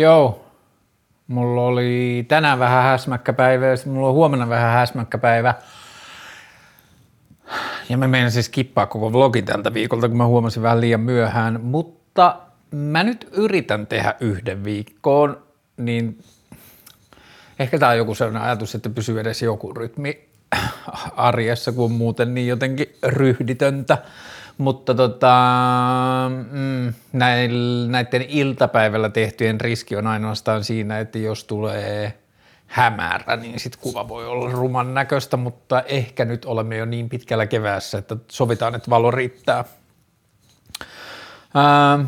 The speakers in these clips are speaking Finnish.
Joo, mulla oli tänään vähän häsmäkkäpäivä ja mulla on huomenna vähän häsmäkkäpäivä. Ja mä menen siis kippaa koko vlogin tältä viikolta, kun mä huomasin vähän liian myöhään, mutta mä nyt yritän tehdä yhden viikkoon, niin ehkä tää on joku sellainen ajatus, että pysyy edes joku rytmi arjessa, kun muuten niin jotenkin ryhditöntä. Mutta tota, mm, näiden iltapäivällä tehtyjen riski on ainoastaan siinä, että jos tulee hämärä, niin sitten kuva voi olla ruman näköistä, mutta ehkä nyt olemme jo niin pitkällä keväässä, että sovitaan, että valo riittää. Ää,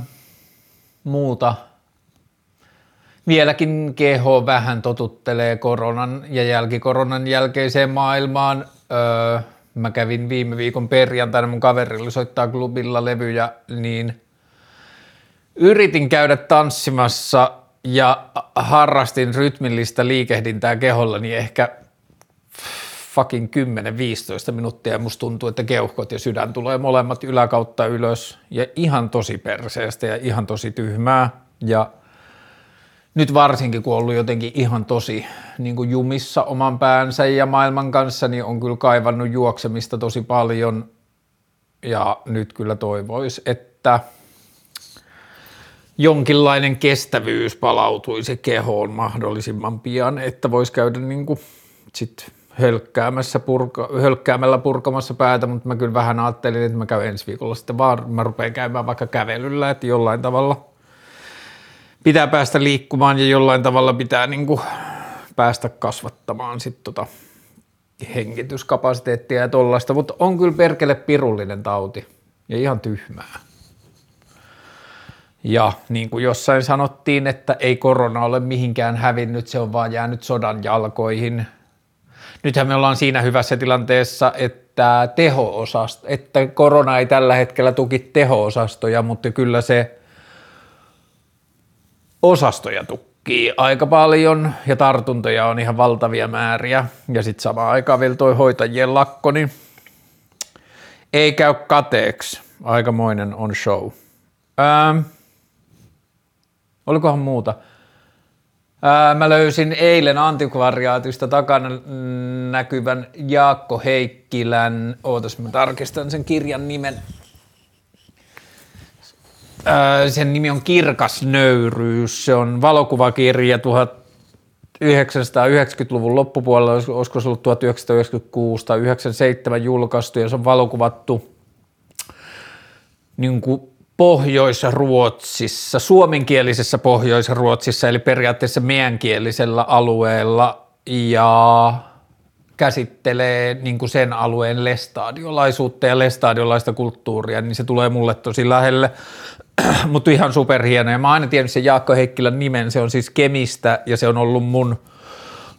muuta. Vieläkin keho vähän totuttelee koronan ja jälkikoronan jälkeiseen maailmaan. Öö, mä kävin viime viikon perjantaina, mun kaverilla soittaa klubilla levyjä, niin yritin käydä tanssimassa ja harrastin rytmillistä liikehdintää kehollani ehkä fucking 10-15 minuuttia ja musta tuntuu, että keuhkot ja sydän tulee molemmat yläkautta ylös. Ja ihan tosi perseestä ja ihan tosi tyhmää. Ja nyt varsinkin, kun on ollut jotenkin ihan tosi niin kuin jumissa oman päänsä ja maailman kanssa, niin on kyllä kaivannut juoksemista tosi paljon. Ja nyt kyllä toivoisi, että jonkinlainen kestävyys palautuisi kehoon mahdollisimman pian, että voisi käydä niin kuin sit hölkkäämässä purka, hölkkäämällä purkamassa päätä, mutta mä kyllä vähän ajattelin, että mä käyn ensi viikolla sitten vaan, mä rupean käymään vaikka kävelyllä, että jollain tavalla – pitää päästä liikkumaan ja jollain tavalla pitää niin kuin päästä kasvattamaan sit tota hengityskapasiteettia ja tollaista, mutta on kyllä perkele pirullinen tauti ja ihan tyhmää. Ja niin kuin jossain sanottiin, että ei korona ole mihinkään hävinnyt, se on vaan jäänyt sodan jalkoihin. Nythän me ollaan siinä hyvässä tilanteessa, että teho että korona ei tällä hetkellä tuki teho-osastoja, mutta kyllä se osastoja tukkii aika paljon ja tartuntoja on ihan valtavia määriä. Ja sitten samaan aikaan vielä toi hoitajien lakko, niin ei käy kateeksi. Aikamoinen on show. Ähm, olikohan muuta? Ää, mä löysin eilen antikvariaatista takana näkyvän Jaakko Heikkilän, ootas mä tarkistan sen kirjan nimen, sen nimi on Kirkas nöyryys. Se on valokuvakirja 1990-luvun loppupuolella, olisiko se ollut 1996 tai 1997 julkaistu ja se on valokuvattu niin kuin Pohjois-Ruotsissa, suomenkielisessä Pohjois-Ruotsissa, eli periaatteessa meänkielisellä alueella ja käsittelee niin kuin sen alueen lestadiolaisuutta ja lestadiolaista kulttuuria, niin se tulee mulle tosi lähelle. mutta ihan superhieno. Ja mä aina tiennyt sen Jaakko Heikkilän nimen, se on siis Kemistä ja se on ollut mun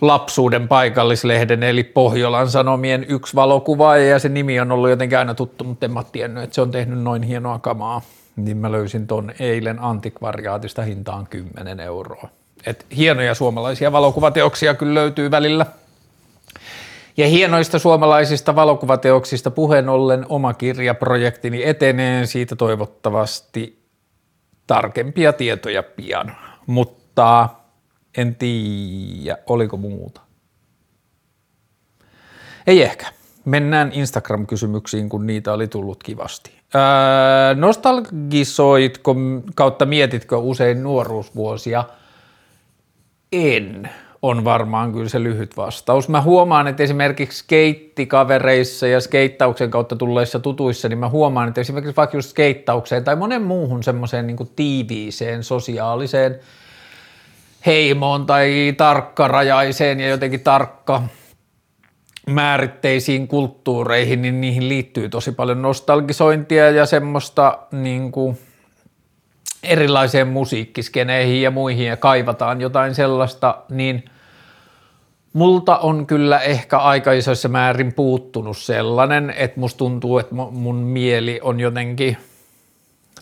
lapsuuden paikallislehden eli Pohjolan Sanomien yksi valokuva ja se nimi on ollut jotenkin aina tuttu, mutta en mä tiennyt, että se on tehnyt noin hienoa kamaa. Niin mä löysin ton eilen antikvariaatista hintaan 10 euroa. Et hienoja suomalaisia valokuvateoksia kyllä löytyy välillä. Ja hienoista suomalaisista valokuvateoksista puheen ollen oma kirjaprojektini etenee siitä toivottavasti tarkempia tietoja pian, mutta en tiedä, oliko muuta. Ei ehkä. Mennään Instagram-kysymyksiin, kun niitä oli tullut kivasti. Öö, nostalgisoitko kautta mietitkö usein nuoruusvuosia? En on varmaan kyllä se lyhyt vastaus. Mä huomaan, että esimerkiksi skeittikavereissa ja skeittauksen kautta tulleissa tutuissa, niin mä huomaan, että esimerkiksi vaikka just skeittaukseen tai monen muuhun semmoiseen niin tiiviiseen sosiaaliseen heimoon tai tarkkarajaiseen ja jotenkin tarkka määritteisiin kulttuureihin, niin niihin liittyy tosi paljon nostalgisointia ja semmoista niin kuin erilaiseen musiikkiskeneihin ja muihin ja kaivataan jotain sellaista, niin – Multa on kyllä ehkä aika isoissa määrin puuttunut sellainen, että musta tuntuu, että mun mieli on jotenkin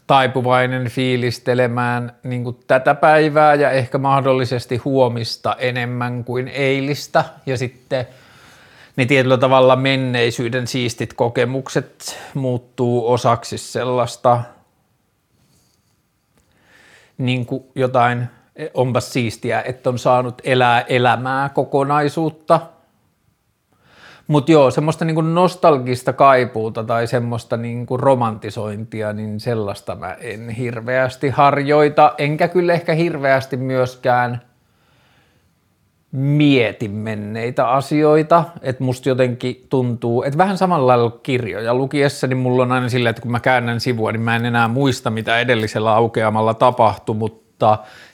taipuvainen fiilistelemään niin kuin tätä päivää ja ehkä mahdollisesti huomista enemmän kuin eilistä. Ja sitten ne tietyllä tavalla menneisyyden siistit kokemukset muuttuu osaksi sellaista niin kuin jotain onpas siistiä, että on saanut elää elämää kokonaisuutta. Mutta joo, semmoista niinku nostalgista kaipuuta tai semmoista niinku romantisointia, niin sellaista mä en hirveästi harjoita, enkä kyllä ehkä hirveästi myöskään – mieti menneitä asioita, että musta jotenkin tuntuu, että vähän samalla lailla kirjoja lukiessa, niin mulla on aina sillä, että kun mä käännän sivua, niin mä en enää muista, mitä edellisellä aukeamalla tapahtui, mutta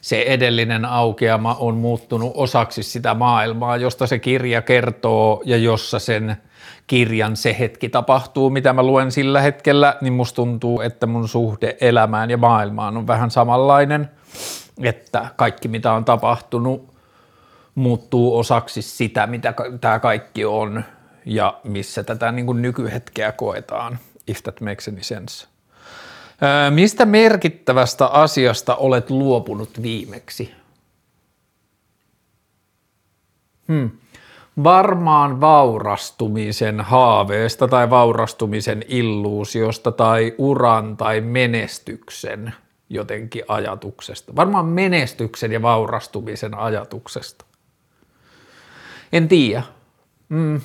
se edellinen aukeama on muuttunut osaksi sitä maailmaa, josta se kirja kertoo ja jossa sen kirjan se hetki tapahtuu, mitä mä luen sillä hetkellä, niin musta tuntuu, että mun suhde elämään ja maailmaan on vähän samanlainen, että kaikki mitä on tapahtunut muuttuu osaksi sitä, mitä tämä kaikki on ja missä tätä niin kuin nykyhetkeä koetaan, if that makes any sense. Mistä merkittävästä asiasta olet luopunut viimeksi? Hmm. Varmaan vaurastumisen haaveesta tai vaurastumisen illuusiosta tai uran tai menestyksen jotenkin ajatuksesta. Varmaan menestyksen ja vaurastumisen ajatuksesta. En tiedä. Mm.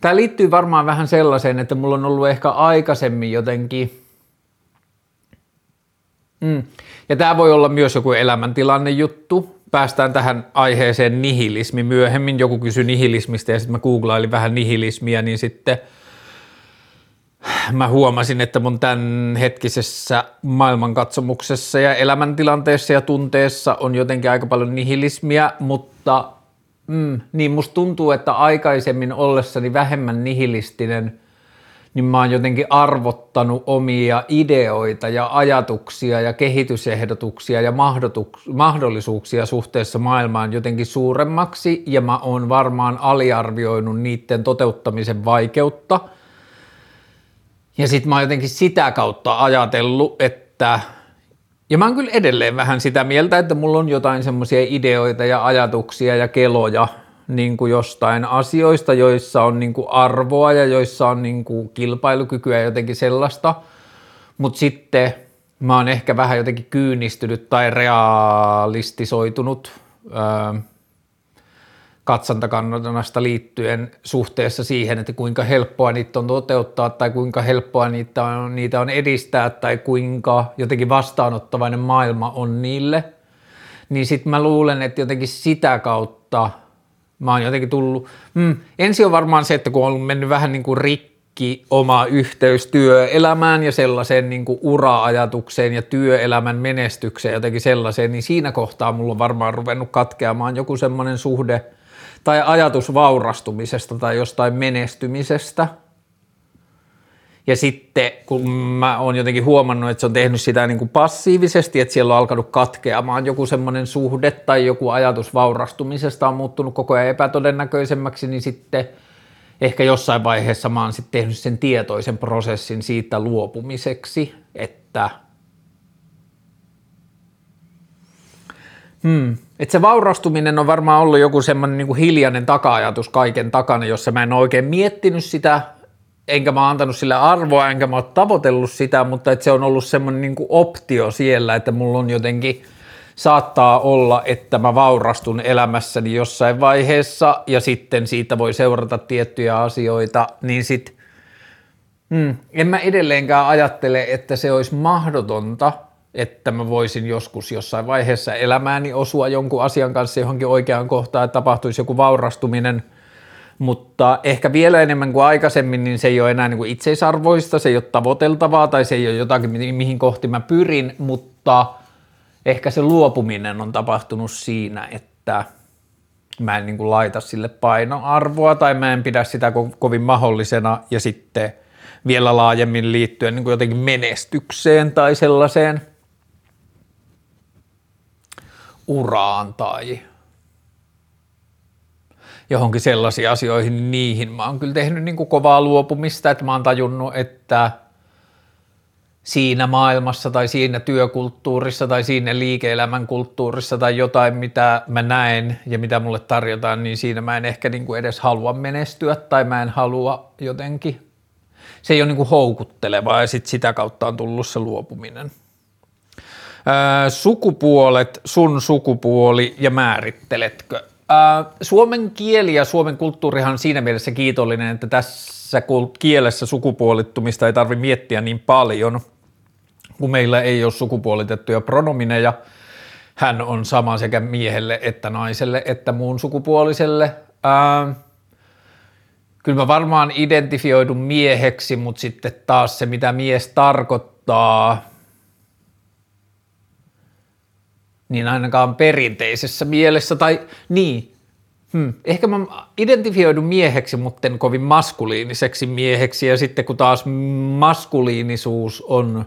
Tämä liittyy varmaan vähän sellaiseen, että mulla on ollut ehkä aikaisemmin jotenkin, mm. ja tämä voi olla myös joku elämäntilanne juttu, päästään tähän aiheeseen nihilismi myöhemmin, joku kysyi nihilismistä ja sitten mä googlailin vähän nihilismiä, niin sitten mä huomasin, että mun tämän hetkisessä maailmankatsomuksessa ja elämäntilanteessa ja tunteessa on jotenkin aika paljon nihilismiä, mutta Mm, niin musta tuntuu, että aikaisemmin ollessani vähemmän nihilistinen, niin mä oon jotenkin arvottanut omia ideoita ja ajatuksia ja kehitysehdotuksia ja mahdollisuuksia suhteessa maailmaan jotenkin suuremmaksi ja mä oon varmaan aliarvioinut niiden toteuttamisen vaikeutta. Ja sit mä oon jotenkin sitä kautta ajatellut, että ja mä oon kyllä edelleen vähän sitä mieltä, että mulla on jotain semmoisia ideoita ja ajatuksia ja keloja niin kuin jostain asioista, joissa on niin kuin arvoa ja joissa on niin kuin kilpailukykyä ja jotenkin sellaista. Mutta sitten mä oon ehkä vähän jotenkin kyynistynyt tai realistisoitunut öö, katsantakannasta liittyen suhteessa siihen, että kuinka helppoa niitä on toteuttaa tai kuinka helppoa niitä on, niitä on edistää tai kuinka jotenkin vastaanottavainen maailma on niille, niin sitten mä luulen, että jotenkin sitä kautta mä oon jotenkin tullut, mm, ensin on varmaan se, että kun on mennyt vähän niin kuin rikki oma yhteys työelämään ja sellaiseen niin kuin ura-ajatukseen ja työelämän menestykseen jotenkin sellaiseen, niin siinä kohtaa mulla on varmaan ruvennut katkeamaan joku semmoinen suhde – tai ajatus vaurastumisesta tai jostain menestymisestä. Ja sitten kun mä oon jotenkin huomannut, että se on tehnyt sitä niin kuin passiivisesti, että siellä on alkanut katkeamaan joku semmoinen suhde tai joku ajatus vaurastumisesta on muuttunut koko ajan epätodennäköisemmäksi, niin sitten ehkä jossain vaiheessa mä oon sitten tehnyt sen tietoisen prosessin siitä luopumiseksi, että hmm, et se vaurastuminen on varmaan ollut joku semmoinen niin hiljainen taka-ajatus kaiken takana, jossa mä en oikein miettinyt sitä, enkä mä antanut sille arvoa, enkä mä ole tavoitellut sitä, mutta että se on ollut semmoinen niin optio siellä, että mulla on jotenkin, saattaa olla, että mä vaurastun elämässäni jossain vaiheessa ja sitten siitä voi seurata tiettyjä asioita, niin sit hmm, en mä edelleenkään ajattele, että se olisi mahdotonta – että mä voisin joskus jossain vaiheessa elämääni osua jonkun asian kanssa johonkin oikeaan kohtaan, että tapahtuisi joku vaurastuminen, mutta ehkä vielä enemmän kuin aikaisemmin, niin se ei ole enää niin kuin itseisarvoista, se ei ole tavoiteltavaa tai se ei ole jotakin, mihin kohti mä pyrin, mutta ehkä se luopuminen on tapahtunut siinä, että mä en niin kuin laita sille painoarvoa tai mä en pidä sitä ko- kovin mahdollisena ja sitten vielä laajemmin liittyen niin kuin jotenkin menestykseen tai sellaiseen – uraan tai johonkin sellaisiin asioihin, niin niihin mä oon kyllä tehnyt niin kuin kovaa luopumista, että mä oon tajunnut, että siinä maailmassa tai siinä työkulttuurissa tai siinä liike-elämän kulttuurissa tai jotain, mitä mä näen ja mitä mulle tarjotaan, niin siinä mä en ehkä niin kuin edes halua menestyä tai mä en halua jotenkin, se ei ole niin kuin houkuttelevaa ja sit sitä kautta on tullut se luopuminen. sukupuolet, sun sukupuoli ja määritteletkö? Suomen kieli ja Suomen kulttuurihan siinä mielessä kiitollinen, että tässä kielessä sukupuolittumista ei tarvitse miettiä niin paljon, kun meillä ei ole sukupuolitettuja pronomineja. Hän on sama sekä miehelle että naiselle että muun sukupuoliselle. Ää, kyllä mä varmaan identifioidun mieheksi, mutta sitten taas se, mitä mies tarkoittaa, niin ainakaan perinteisessä mielessä, tai niin, hmm, ehkä mä identifioidun mieheksi, mutta en kovin maskuliiniseksi mieheksi, ja sitten kun taas maskuliinisuus on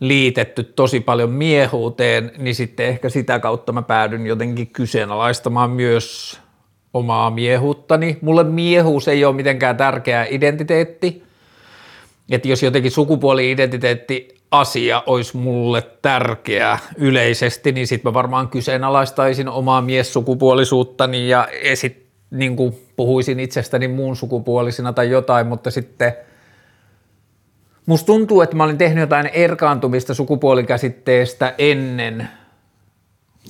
liitetty tosi paljon miehuuteen, niin sitten ehkä sitä kautta mä päädyn jotenkin kyseenalaistamaan myös omaa miehuuttani. Mulle miehuus ei ole mitenkään tärkeä identiteetti, että jos jotenkin sukupuoli-identiteetti asia olisi mulle tärkeä yleisesti, niin sitten mä varmaan kyseenalaistaisin omaa miessukupuolisuuttani ja esit, niin kuin puhuisin itsestäni muun sukupuolisena tai jotain, mutta sitten musta tuntuu, että mä olin tehnyt jotain erkaantumista sukupuolikäsitteestä ennen,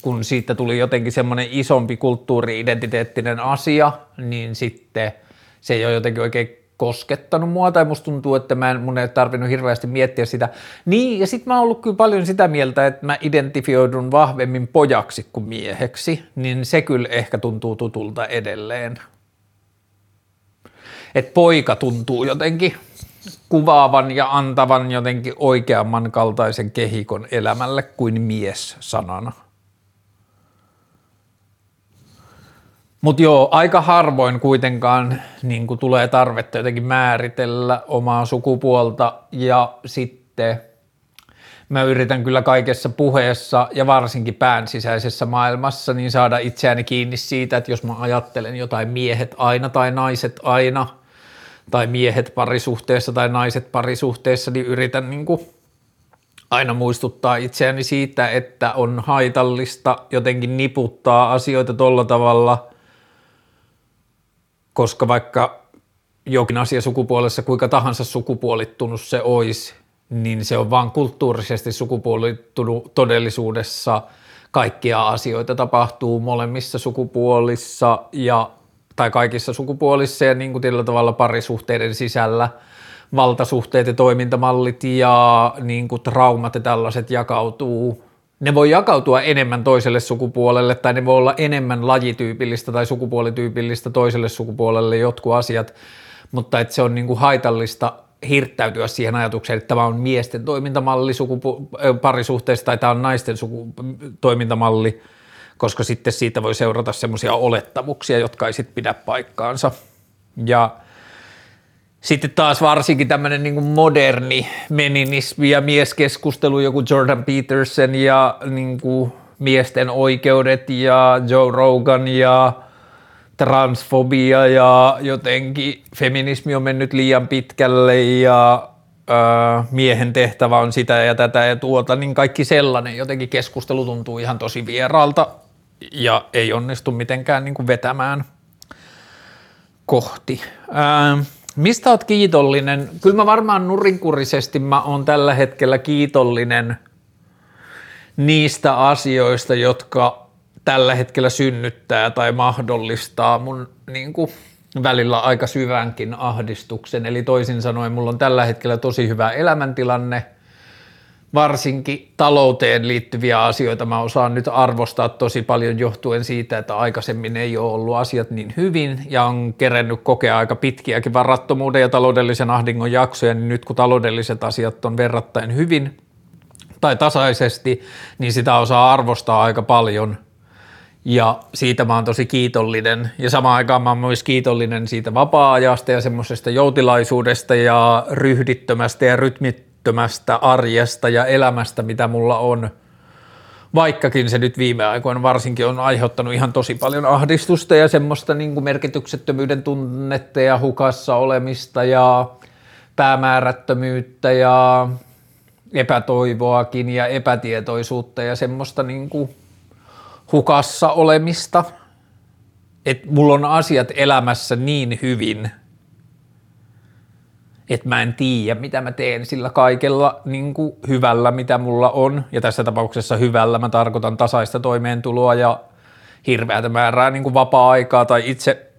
kun siitä tuli jotenkin semmoinen isompi kulttuuri-identiteettinen asia, niin sitten se ei ole jotenkin oikein koskettanut mua, tai musta tuntuu, että mä en, mun ei tarvinnut hirveästi miettiä sitä. Niin, ja sitten mä oon ollut kyllä paljon sitä mieltä, että mä identifioidun vahvemmin pojaksi kuin mieheksi, niin se kyllä ehkä tuntuu tutulta edelleen. Et poika tuntuu jotenkin kuvaavan ja antavan jotenkin oikeamman kaltaisen kehikon elämälle kuin mies sanana. Mutta joo, aika harvoin kuitenkaan niin tulee tarvetta jotenkin määritellä omaa sukupuolta. Ja sitten mä yritän kyllä kaikessa puheessa ja varsinkin pään sisäisessä maailmassa niin saada itseäni kiinni siitä, että jos mä ajattelen jotain miehet aina tai naiset aina tai miehet parisuhteessa tai naiset parisuhteessa, niin yritän niin aina muistuttaa itseäni siitä, että on haitallista jotenkin niputtaa asioita tolla tavalla – koska vaikka jokin asia sukupuolessa kuinka tahansa sukupuolittunut se olisi, niin se on vaan kulttuurisesti sukupuolittunut todellisuudessa. Kaikkia asioita tapahtuu molemmissa sukupuolissa ja, tai kaikissa sukupuolissa ja niin kuin tällä tavalla parisuhteiden sisällä valtasuhteet ja toimintamallit ja niin kuin traumat ja tällaiset jakautuu ne voi jakautua enemmän toiselle sukupuolelle tai ne voi olla enemmän lajityypillistä tai sukupuolityypillistä toiselle sukupuolelle jotkut asiat, mutta että se on niin kuin haitallista hirttäytyä siihen ajatukseen, että tämä on miesten toimintamalli sukupu- parisuhteessa tai tämä on naisten suku- toimintamalli, koska sitten siitä voi seurata semmoisia olettamuksia, jotka ei sitten pidä paikkaansa. Ja sitten taas varsinkin tämmöinen niin moderni meninismi ja mieskeskustelu, joku Jordan Peterson ja niin kuin miesten oikeudet ja Joe Rogan ja transfobia ja jotenkin feminismi on mennyt liian pitkälle ja ö, miehen tehtävä on sitä ja tätä ja tuota, niin kaikki sellainen jotenkin keskustelu tuntuu ihan tosi vieraalta ja ei onnistu mitenkään niin kuin vetämään kohti. Ö, Mistä oot kiitollinen? Kyllä mä varmaan nurinkurisesti mä oon tällä hetkellä kiitollinen niistä asioista, jotka tällä hetkellä synnyttää tai mahdollistaa mun niin kuin, välillä aika syvänkin ahdistuksen. Eli toisin sanoen mulla on tällä hetkellä tosi hyvä elämäntilanne – varsinkin talouteen liittyviä asioita. Mä osaan nyt arvostaa tosi paljon johtuen siitä, että aikaisemmin ei ole ollut asiat niin hyvin ja on kerennyt kokea aika pitkiäkin varattomuuden ja taloudellisen ahdingon jaksoja, niin nyt kun taloudelliset asiat on verrattain hyvin tai tasaisesti, niin sitä osaa arvostaa aika paljon. Ja siitä mä oon tosi kiitollinen. Ja samaan aikaan mä oon myös kiitollinen siitä vapaa-ajasta ja semmoisesta joutilaisuudesta ja ryhdittömästä ja rytmittömästä älyttömästä arjesta ja elämästä, mitä mulla on, vaikkakin se nyt viime aikoina varsinkin on aiheuttanut ihan tosi paljon ahdistusta ja semmoista niin kuin merkityksettömyyden tunnetta ja hukassa olemista ja päämäärättömyyttä ja epätoivoakin ja epätietoisuutta ja semmoista niin kuin hukassa olemista, että mulla on asiat elämässä niin hyvin – että mä en tiedä, mitä mä teen sillä kaikella niin kuin hyvällä, mitä mulla on. Ja tässä tapauksessa hyvällä mä tarkoitan tasaista toimeentuloa ja hirveätä määrää niin kuin vapaa-aikaa tai itse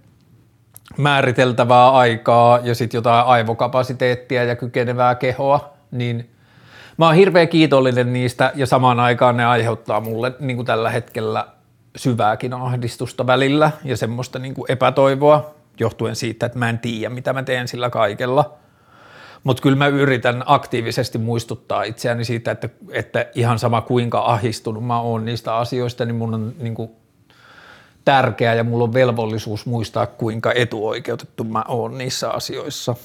määriteltävää aikaa ja sitten jotain aivokapasiteettia ja kykenevää kehoa, niin mä oon hirveän kiitollinen niistä ja samaan aikaan ne aiheuttaa mulle niin kuin tällä hetkellä syvääkin ahdistusta välillä ja semmoista niin kuin epätoivoa johtuen siitä, että mä en tiedä, mitä mä teen sillä kaikella. Mutta kyllä mä yritän aktiivisesti muistuttaa itseäni siitä, että, että ihan sama kuinka ahistunut mä oon niistä asioista, niin mun on niin kuin tärkeää ja mulla on velvollisuus muistaa, kuinka etuoikeutettu mä oon niissä asioissa.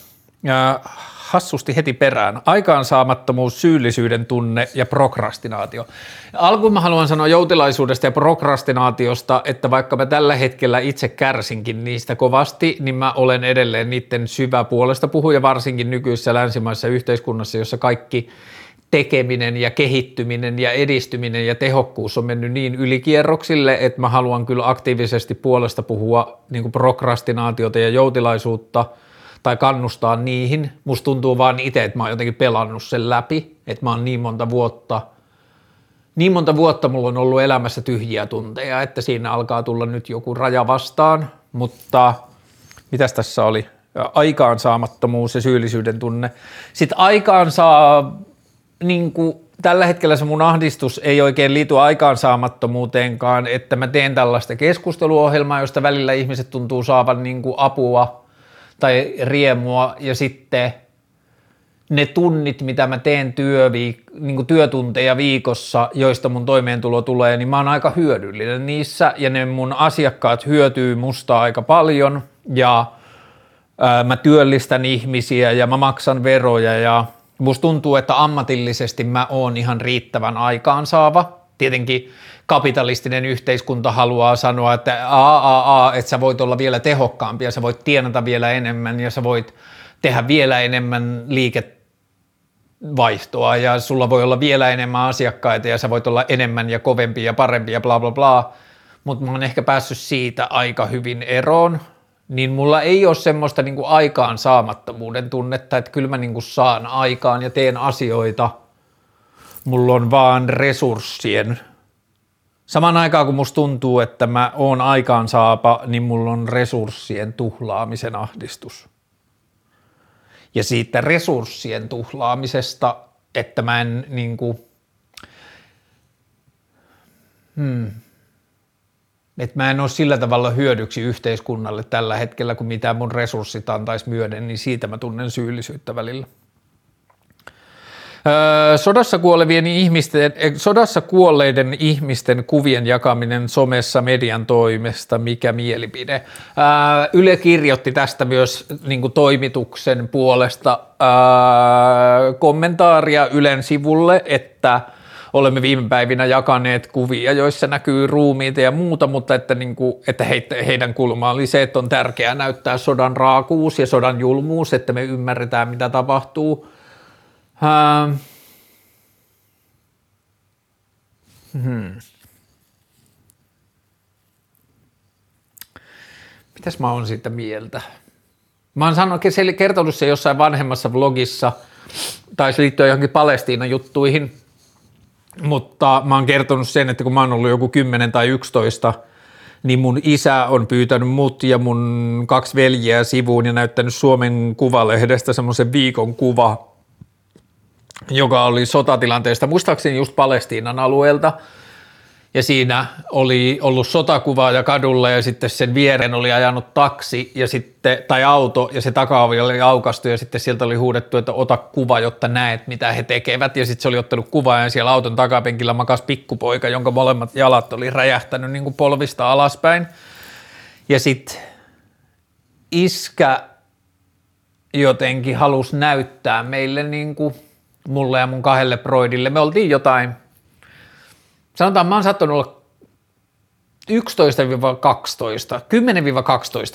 Ja hassusti heti perään. Aikaansaamattomuus, syyllisyyden tunne ja prokrastinaatio. Alkuun mä haluan sanoa joutilaisuudesta ja prokrastinaatiosta, että vaikka mä tällä hetkellä itse kärsinkin niistä kovasti, niin mä olen edelleen niiden syvä puolesta puhuja, varsinkin nykyisessä länsimaisessa yhteiskunnassa, jossa kaikki tekeminen ja kehittyminen ja edistyminen ja tehokkuus on mennyt niin ylikierroksille, että mä haluan kyllä aktiivisesti puolesta puhua niin prokrastinaatiota ja joutilaisuutta – tai kannustaa niihin. Musta tuntuu vaan itse, että mä oon jotenkin pelannut sen läpi, että mä oon niin monta vuotta, niin monta vuotta mulla on ollut elämässä tyhjiä tunteja, että siinä alkaa tulla nyt joku raja vastaan, mutta mitäs tässä oli? Aikaansaamattomuus ja syyllisyyden tunne. Sitten aikaan saa, niin kuin, tällä hetkellä se mun ahdistus ei oikein liity aikaansaamattomuuteenkaan, että mä teen tällaista keskusteluohjelmaa, josta välillä ihmiset tuntuu saavan niin kuin apua tai riemua ja sitten ne tunnit, mitä mä teen työviik- niin työtunteja viikossa, joista mun toimeentulo tulee, niin mä oon aika hyödyllinen niissä. Ja ne mun asiakkaat hyötyy musta aika paljon. Ja ää, mä työllistän ihmisiä ja mä maksan veroja. Ja musta tuntuu, että ammatillisesti mä oon ihan riittävän aikaansaava. Tietenkin kapitalistinen yhteiskunta haluaa sanoa, että a, a, a, että sä voit olla vielä tehokkaampi ja sä voit tienata vielä enemmän ja sä voit tehdä vielä enemmän liikevaihtoa ja sulla voi olla vielä enemmän asiakkaita ja sä voit olla enemmän ja kovempi ja parempi ja bla bla bla, mutta mä oon ehkä päässyt siitä aika hyvin eroon, niin mulla ei ole semmoista niin kuin aikaan saamattomuuden tunnetta, että kyllä mä niin kuin saan aikaan ja teen asioita, mulla on vaan resurssien Samaan aikaan kun musta tuntuu, että mä oon aikaansaapa, niin mulla on resurssien tuhlaamisen ahdistus. Ja siitä resurssien tuhlaamisesta, että mä en niin kuin, hmm, että mä en ole sillä tavalla hyödyksi yhteiskunnalle tällä hetkellä, kun mitä mun resurssit antaisi myöden, niin siitä mä tunnen syyllisyyttä välillä. Sodassa, kuolevien ihmisten, eh, sodassa kuolleiden ihmisten kuvien jakaminen somessa median toimesta, mikä mielipide? Yle kirjoitti tästä myös niin toimituksen puolesta kommentaaria Ylen sivulle, että olemme viime päivinä jakaneet kuvia, joissa näkyy ruumiita ja muuta, mutta että, niin kuin, että he, heidän kulma oli se, että on tärkeää näyttää sodan raakuus ja sodan julmuus, että me ymmärretään, mitä tapahtuu – Uh, hmm. Mitäs mä oon siitä mieltä? Mä oon sanonut, kertonut se jossain vanhemmassa vlogissa, taisi liittyä johonkin Palestiinan juttuihin, mutta mä oon kertonut sen, että kun mä oon ollut joku 10 tai 11, niin mun isä on pyytänyt mut ja mun kaksi veljeä sivuun ja näyttänyt Suomen Kuvalehdestä semmoisen viikon kuva, joka oli sotatilanteesta, muistaakseni just Palestiinan alueelta, ja siinä oli ollut sotakuvaaja kadulla ja sitten sen viereen oli ajanut taksi ja sitten, tai auto ja se takaovi oli aukastu ja sitten sieltä oli huudettu, että ota kuva, jotta näet mitä he tekevät. Ja sitten se oli ottanut kuvaa ja siellä auton takapenkillä makas pikkupoika, jonka molemmat jalat oli räjähtänyt niin kuin polvista alaspäin. Ja sitten iskä jotenkin halusi näyttää meille niin kuin – mulle ja mun kahdelle broidille. Me oltiin jotain, sanotaan mä oon sattunut olla 11-12, 10-12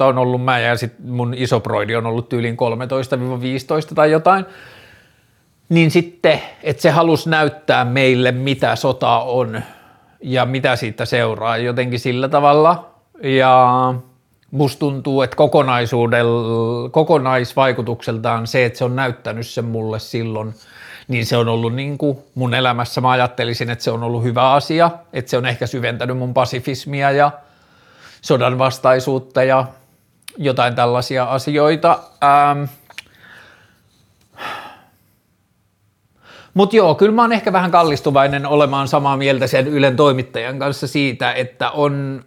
on ollut mä ja sitten mun iso broidi on ollut tyyliin 13-15 tai jotain. Niin sitten, että se halusi näyttää meille, mitä sota on ja mitä siitä seuraa jotenkin sillä tavalla. Ja musta tuntuu, että kokonaisvaikutukseltaan se, että se on näyttänyt sen mulle silloin, niin se on ollut niin kuin mun elämässä, mä ajattelisin, että se on ollut hyvä asia, että se on ehkä syventänyt mun pasifismia ja sodan vastaisuutta ja jotain tällaisia asioita. Ähm. Mutta joo, kyllä mä oon ehkä vähän kallistuvainen olemaan samaa mieltä sen Ylen toimittajan kanssa siitä, että on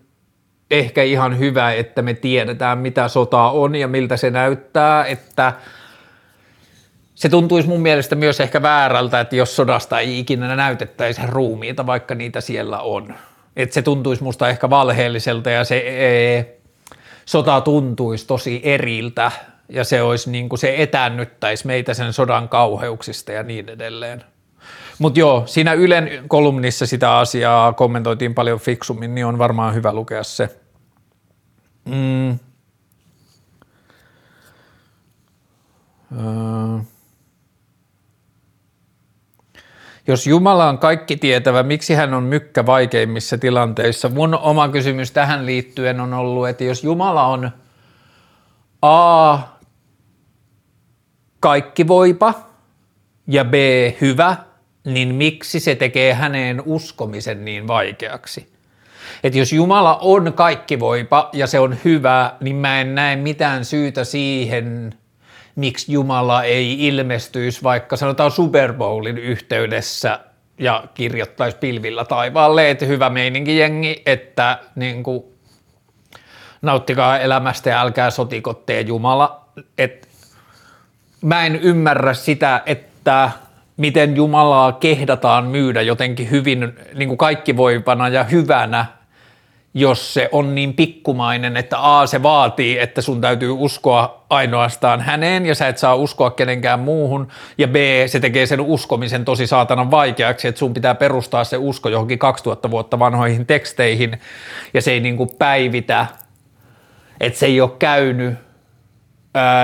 ehkä ihan hyvä, että me tiedetään, mitä sota on ja miltä se näyttää, että se tuntuisi mun mielestä myös ehkä väärältä, että jos sodasta ei ikinä näytettäisi ruumiita, vaikka niitä siellä on. Että se tuntuisi musta ehkä valheelliselta ja se e, sota tuntuisi tosi eriltä ja se olisi niin kuin se etännyttäisi meitä sen sodan kauheuksista ja niin edelleen. Mutta joo, siinä Ylen kolumnissa sitä asiaa kommentoitiin paljon fiksummin, niin on varmaan hyvä lukea se. Mm. Öö. Jos Jumala on kaikki tietävä, miksi hän on mykkä vaikeimmissa tilanteissa? Mun oma kysymys tähän liittyen on ollut, että jos Jumala on A, kaikki voipa ja B, hyvä, niin miksi se tekee häneen uskomisen niin vaikeaksi? Että jos Jumala on kaikki voipa ja se on hyvä, niin mä en näe mitään syytä siihen, miksi Jumala ei ilmestyisi vaikka sanotaan Super Bowlin yhteydessä ja kirjoittaisi pilvillä taivaalle, että hyvä meininki jengi, että niin kuin, nauttikaa elämästä ja älkää sotiko Jumala. Et, mä en ymmärrä sitä, että miten Jumalaa kehdataan myydä jotenkin hyvin niin kuin kaikkivoipana ja hyvänä, jos se on niin pikkumainen, että A, se vaatii, että sun täytyy uskoa ainoastaan häneen ja sä et saa uskoa kenenkään muuhun, ja B, se tekee sen uskomisen tosi saatanan vaikeaksi, että sun pitää perustaa se usko johonkin 2000 vuotta vanhoihin teksteihin, ja se ei niin kuin päivitä, että se ei ole käynyt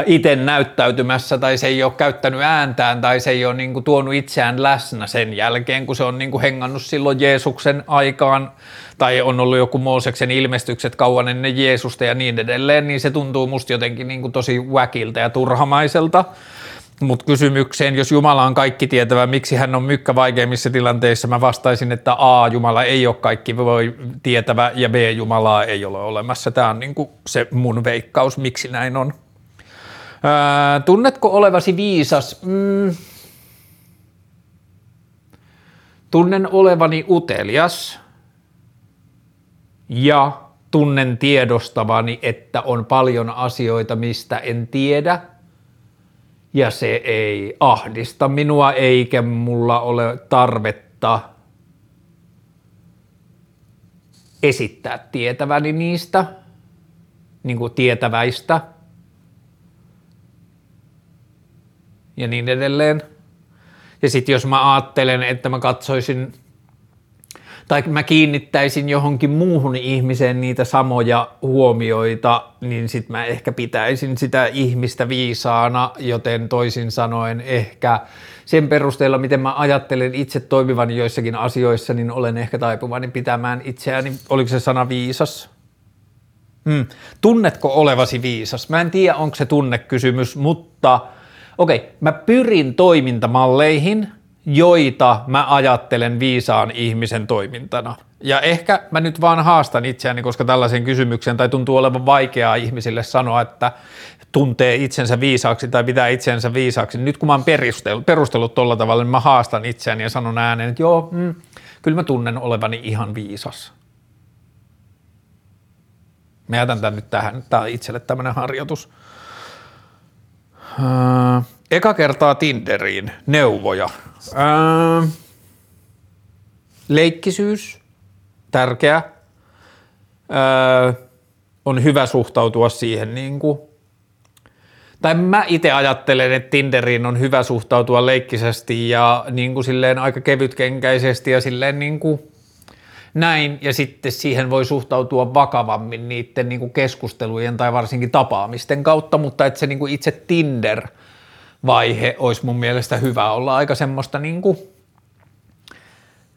itse näyttäytymässä tai se ei ole käyttänyt ääntään tai se ei ole niin kuin tuonut itseään läsnä sen jälkeen, kun se on niin kuin hengannut silloin Jeesuksen aikaan tai on ollut joku Mooseksen ilmestykset kauan ennen Jeesusta ja niin edelleen, niin se tuntuu musta jotenkin niin kuin tosi väkiltä ja turhamaiselta. Mutta kysymykseen, jos Jumala on kaikki tietävä, miksi hän on mykkä vaikeimmissa tilanteissa, mä vastaisin, että A, Jumala ei ole kaikki voi tietävä ja B, Jumalaa ei ole olemassa. Tämä on niin kuin se mun veikkaus, miksi näin on. Ää, tunnetko olevasi viisas? Mm. Tunnen olevani utelias ja tunnen tiedostavani, että on paljon asioita, mistä en tiedä ja se ei ahdista minua eikä mulla ole tarvetta esittää tietäväni niistä, niin kuin tietäväistä – ja niin edelleen. Ja sitten jos mä ajattelen, että mä katsoisin tai mä kiinnittäisin johonkin muuhun ihmiseen niitä samoja huomioita, niin sitten mä ehkä pitäisin sitä ihmistä viisaana, joten toisin sanoen ehkä sen perusteella, miten mä ajattelen itse toimivan joissakin asioissa, niin olen ehkä taipuvainen pitämään itseäni, oliko se sana viisas? Hmm. Tunnetko olevasi viisas? Mä en tiedä, onko se tunnekysymys, mutta – okei, mä pyrin toimintamalleihin, joita mä ajattelen viisaan ihmisen toimintana. Ja ehkä mä nyt vaan haastan itseäni, koska tällaisen kysymyksen tai tuntuu olevan vaikeaa ihmisille sanoa, että tuntee itsensä viisaaksi tai pitää itsensä viisaaksi. Nyt kun mä oon perustellut, perustellut tolla tavalla, niin mä haastan itseäni ja sanon ääneen, että joo, mm, kyllä mä tunnen olevani ihan viisas. Mä jätän tämän nyt tähän. Tämä on itselle tämmöinen harjoitus. Äh, eka kertaa Tinderiin neuvoja. Äh, leikkisyys, tärkeä. Äh, on hyvä suhtautua siihen niin kuin, tai mä itse ajattelen, että Tinderiin on hyvä suhtautua leikkisesti ja niin kuin silleen aika kevytkenkäisesti ja silleen niin kuin näin, ja sitten siihen voi suhtautua vakavammin niiden niin kuin keskustelujen tai varsinkin tapaamisten kautta, mutta että se niin kuin itse Tinder-vaihe olisi mun mielestä hyvä olla aika semmoista niin kuin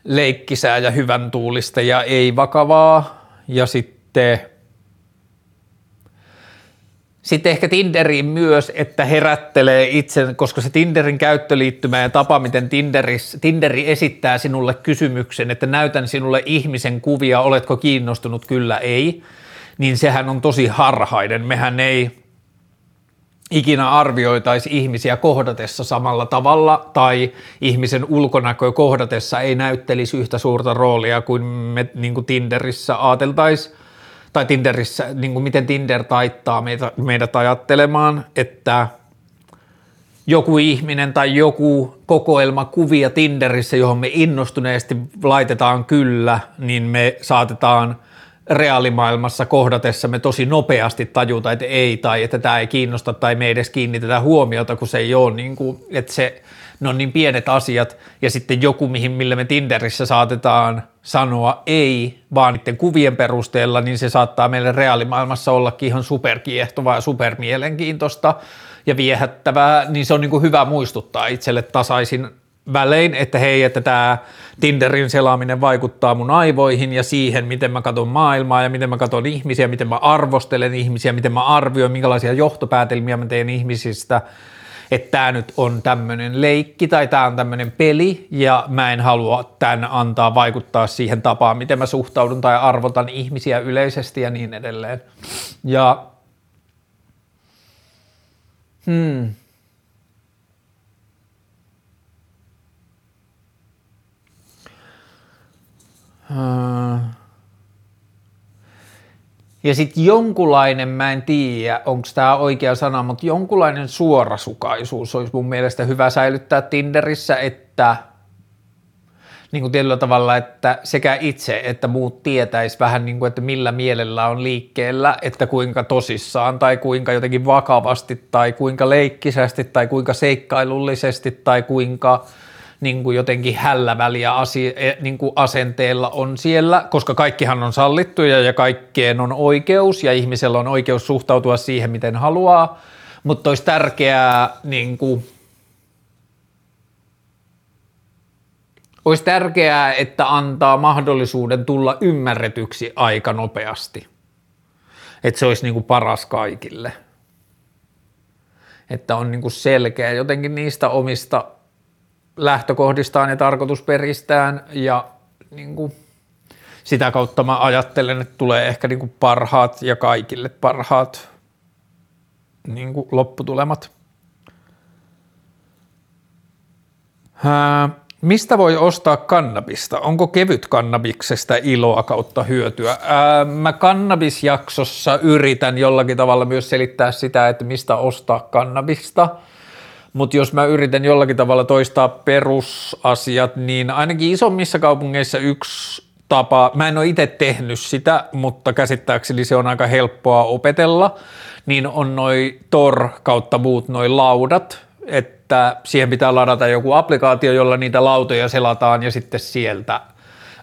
leikkisää ja hyvän tuulista ja ei vakavaa, ja sitten sitten ehkä Tinderiin myös, että herättelee itse, koska se Tinderin käyttöliittymä ja tapa, miten Tinderis, Tinderi esittää sinulle kysymyksen, että näytän sinulle ihmisen kuvia, oletko kiinnostunut, kyllä ei, niin sehän on tosi harhainen. Mehän ei ikinä arvioitaisi ihmisiä kohdatessa samalla tavalla tai ihmisen ulkonäköä kohdatessa ei näyttelisi yhtä suurta roolia kuin me niin kuin Tinderissä ajateltaisiin tai Tinderissä, niin kuin miten Tinder taittaa meitä, meidät ajattelemaan, että joku ihminen tai joku kokoelma kuvia Tinderissä, johon me innostuneesti laitetaan kyllä, niin me saatetaan reaalimaailmassa kohdatessa me tosi nopeasti tajuta, että ei tai että tämä ei kiinnosta tai me ei edes kiinnitetä huomiota, kun se ei ole niin kuin, että se, ne on niin pienet asiat ja sitten joku, mihin, millä me Tinderissä saatetaan sanoa ei, vaan niiden kuvien perusteella, niin se saattaa meille reaalimaailmassa ollakin ihan superkiehtovaa ja supermielenkiintoista ja viehättävää, niin se on niin kuin hyvä muistuttaa itselle tasaisin välein, että hei, että tämä Tinderin selaaminen vaikuttaa mun aivoihin ja siihen, miten mä katson maailmaa ja miten mä katson ihmisiä, miten mä arvostelen ihmisiä, miten mä arvioin, minkälaisia johtopäätelmiä mä teen ihmisistä – että tämä nyt on tämmöinen leikki tai tämä on tämmöinen peli ja mä en halua tämän antaa vaikuttaa siihen tapaan, miten mä suhtaudun tai arvotan ihmisiä yleisesti ja niin edelleen. Ja hmm. Uh. Ja sitten jonkunlainen, mä en tiedä, onko tämä oikea sana, mutta jonkunlainen suorasukaisuus olisi mun mielestä hyvä säilyttää Tinderissä, että niin kuin tietyllä tavalla, että sekä itse että muut tietäis vähän niin kuin, että millä mielellä on liikkeellä, että kuinka tosissaan tai kuinka jotenkin vakavasti tai kuinka leikkisästi tai kuinka seikkailullisesti tai kuinka – niin kuin jotenkin hälläväliä asia, e, niin kuin asenteella on siellä, koska kaikkihan on sallittuja ja kaikkeen on oikeus ja ihmisellä on oikeus suhtautua siihen, miten haluaa, mutta olisi tärkeää niin kuin, olisi tärkeää, että antaa mahdollisuuden tulla ymmärretyksi aika nopeasti. Että se olisi niin kuin paras kaikille. Että on niin kuin selkeä jotenkin niistä omista lähtökohdistaan ja tarkoitusperistään ja niin kuin, sitä kautta mä ajattelen, että tulee ehkä niin kuin parhaat ja kaikille parhaat niin kuin lopputulemat. Ää, mistä voi ostaa kannabista? Onko kevyt kannabiksesta iloa kautta hyötyä? Ää, mä kannabisjaksossa yritän jollakin tavalla myös selittää sitä, että mistä ostaa kannabista – mutta jos mä yritän jollakin tavalla toistaa perusasiat, niin ainakin isommissa kaupungeissa yksi tapa, mä en ole itse tehnyt sitä, mutta käsittääkseni se on aika helppoa opetella, niin on noin Tor kautta muut noin laudat, että siihen pitää ladata joku applikaatio, jolla niitä lautoja selataan ja sitten sieltä.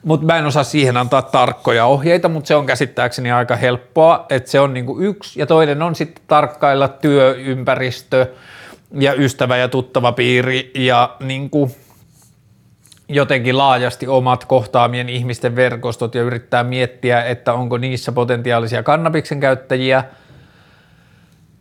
Mutta mä en osaa siihen antaa tarkkoja ohjeita, mutta se on käsittääkseni aika helppoa, että se on niinku yksi, ja toinen on sitten tarkkailla työympäristö, ja ystävä ja tuttava piiri ja niin kuin jotenkin laajasti omat kohtaamien ihmisten verkostot ja yrittää miettiä, että onko niissä potentiaalisia kannabiksen käyttäjiä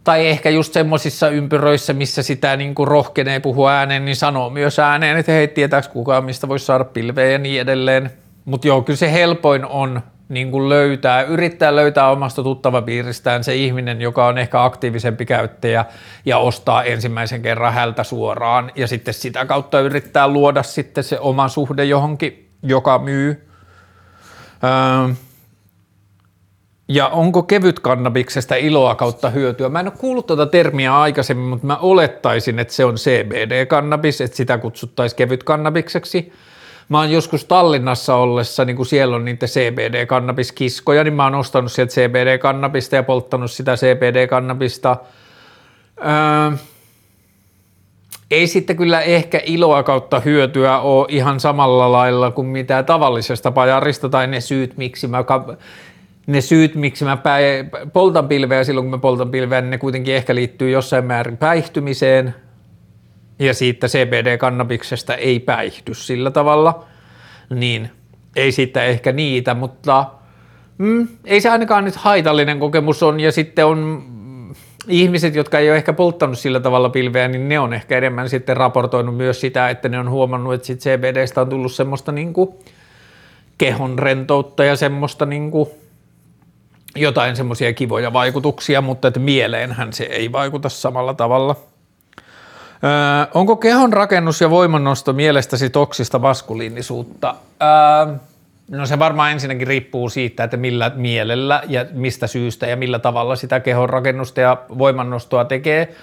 tai ehkä just semmoisissa ympyröissä, missä sitä niin kuin rohkenee puhua ääneen, niin sanoo myös ääneen, että hei, tietääks kukaan, mistä voisi saada pilveä ja niin edelleen. Mutta joo, kyllä se helpoin on niin kuin löytää, yrittää löytää omasta tuttavapiiristään se ihminen, joka on ehkä aktiivisempi käyttäjä ja ostaa ensimmäisen kerran hältä suoraan ja sitten sitä kautta yrittää luoda sitten se oma suhde johonkin, joka myy. Öö, ja onko kevyt kannabiksesta iloa kautta hyötyä? Mä en ole kuullut tuota termiä aikaisemmin, mutta mä olettaisin, että se on CBD-kannabis, että sitä kutsuttaisiin kevyt kannabikseksi – Mä oon joskus Tallinnassa ollessa, niin kun siellä on niitä CBD-kannabiskiskoja, niin mä oon ostanut sieltä CBD-kannabista ja polttanut sitä CBD-kannabista. Öö, ei sitten kyllä ehkä iloa kautta hyötyä ole ihan samalla lailla kuin mitä tavallisesta pajarista tai ne syyt, miksi mä ne syyt, miksi mä poltan pilveä silloin, kun mä poltan pilveä, niin ne kuitenkin ehkä liittyy jossain määrin päihtymiseen, ja siitä CBD-kannabiksesta ei päihdy sillä tavalla, niin ei siitä ehkä niitä, mutta mm, ei se ainakaan nyt haitallinen kokemus on ja sitten on ihmiset, jotka ei ole ehkä polttanut sillä tavalla pilveä, niin ne on ehkä enemmän sitten raportoinut myös sitä, että ne on huomannut, että sit CBDstä on tullut semmoista niin kuin kehon rentoutta ja semmoista niin kuin jotain semmoisia kivoja vaikutuksia, mutta että mieleenhän se ei vaikuta samalla tavalla. Öö, onko kehon rakennus ja voimannosto mielestäsi toksista maskuliinisuutta? Öö, no se varmaan ensinnäkin riippuu siitä, että millä mielellä ja mistä syystä ja millä tavalla sitä kehon rakennusta ja voimannostoa tekee.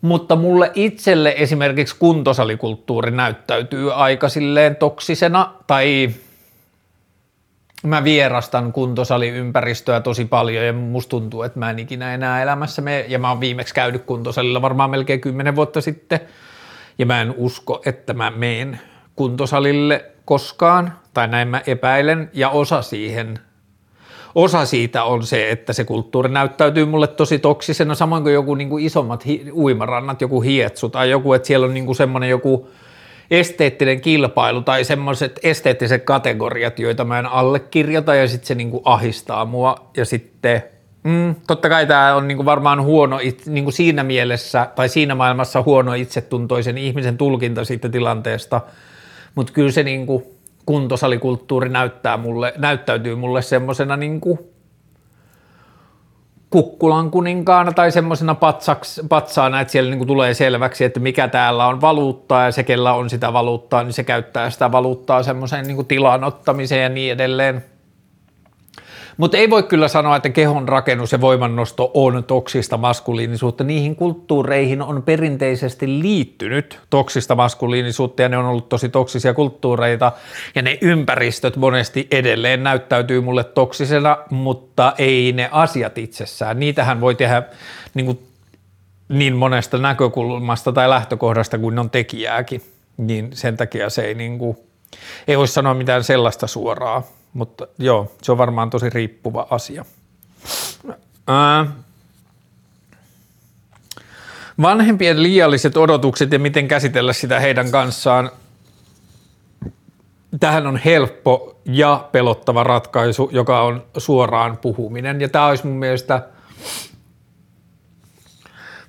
Mutta mulle itselle esimerkiksi kuntosalikulttuuri näyttäytyy aika silleen toksisena tai mä vierastan kuntosaliympäristöä tosi paljon ja musta tuntuu, että mä en ikinä enää elämässä me ja mä oon viimeksi käynyt kuntosalilla varmaan melkein kymmenen vuotta sitten. Ja mä en usko, että mä meen kuntosalille koskaan tai näin mä epäilen. Ja osa siihen Osa siitä on se, että se kulttuuri näyttäytyy mulle tosi toksisena, samoin kuin joku niin kuin isommat hi- uimarannat, joku hietsu tai joku, että siellä on niin kuin semmoinen joku esteettinen kilpailu tai semmoiset esteettiset kategoriat, joita mä en allekirjoita ja sitten se niinku ahistaa mua. Ja sitten mm, totta kai tämä on niinku varmaan huono niinku siinä mielessä tai siinä maailmassa huono itsetuntoisen ihmisen tulkinta siitä tilanteesta, mutta kyllä se niinku kuntosalikulttuuri näyttää mulle, näyttäytyy mulle semmoisena niinku kukkulan kuninkaana tai semmoisena patsaana, että siellä niin kuin tulee selväksi, että mikä täällä on valuuttaa ja se, kellä on sitä valuuttaa, niin se käyttää sitä valuuttaa semmoiseen niin tilan ottamiseen ja niin edelleen. Mutta ei voi kyllä sanoa, että kehon rakennus ja voimannosto on toksista maskuliinisuutta. Niihin kulttuureihin on perinteisesti liittynyt toksista maskuliinisuutta ja ne on ollut tosi toksisia kulttuureita ja ne ympäristöt monesti edelleen näyttäytyy mulle toksisena, mutta ei ne asiat itsessään. Niitähän voi tehdä niin, kuin, niin monesta näkökulmasta tai lähtökohdasta kuin on tekijääkin, niin sen takia se ei, niin kuin, ei voi sanoa mitään sellaista suoraa mutta joo, se on varmaan tosi riippuva asia. Ää, vanhempien liialliset odotukset ja miten käsitellä sitä heidän kanssaan. Tähän on helppo ja pelottava ratkaisu, joka on suoraan puhuminen. Ja tämä olisi mun mielestä,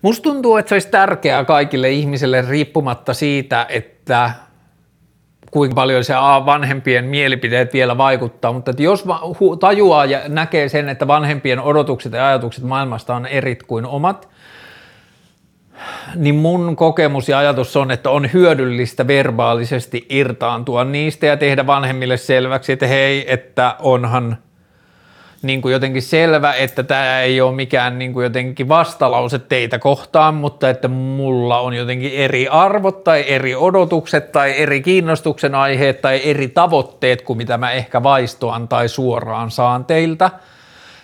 musta tuntuu, että se olisi tärkeää kaikille ihmisille riippumatta siitä, että kuinka paljon se vanhempien mielipiteet vielä vaikuttaa, mutta että jos tajuaa ja näkee sen, että vanhempien odotukset ja ajatukset maailmasta on erit kuin omat, niin mun kokemus ja ajatus on, että on hyödyllistä verbaalisesti irtaantua niistä ja tehdä vanhemmille selväksi, että hei, että onhan – niin kuin jotenkin selvä, että tämä ei ole mikään niin kuin jotenkin vastalause teitä kohtaan, mutta että mulla on jotenkin eri arvot tai eri odotukset tai eri kiinnostuksen aiheet tai eri tavoitteet kuin mitä mä ehkä vaistoan tai suoraan saan teiltä.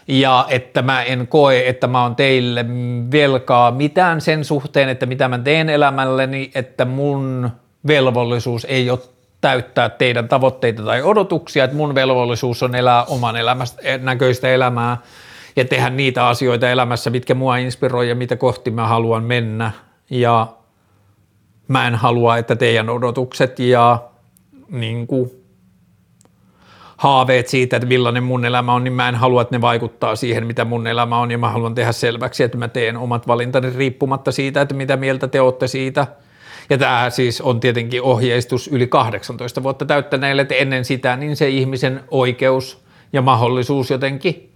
Ja että mä en koe, että mä oon teille velkaa mitään sen suhteen, että mitä mä teen elämälleni, että mun velvollisuus ei ole täyttää teidän tavoitteita tai odotuksia, että mun velvollisuus on elää oman elämästä, näköistä elämää ja tehdä niitä asioita elämässä, mitkä mua inspiroi ja mitä kohti mä haluan mennä. Ja mä en halua, että teidän odotukset ja niin kuin, haaveet siitä, että millainen mun elämä on, niin mä en halua, että ne vaikuttaa siihen, mitä mun elämä on. Ja mä haluan tehdä selväksi, että mä teen omat valintani riippumatta siitä, että mitä mieltä te olette siitä – ja tämä siis on tietenkin ohjeistus yli 18 vuotta täyttäneille, että ennen sitä niin se ihmisen oikeus ja mahdollisuus jotenkin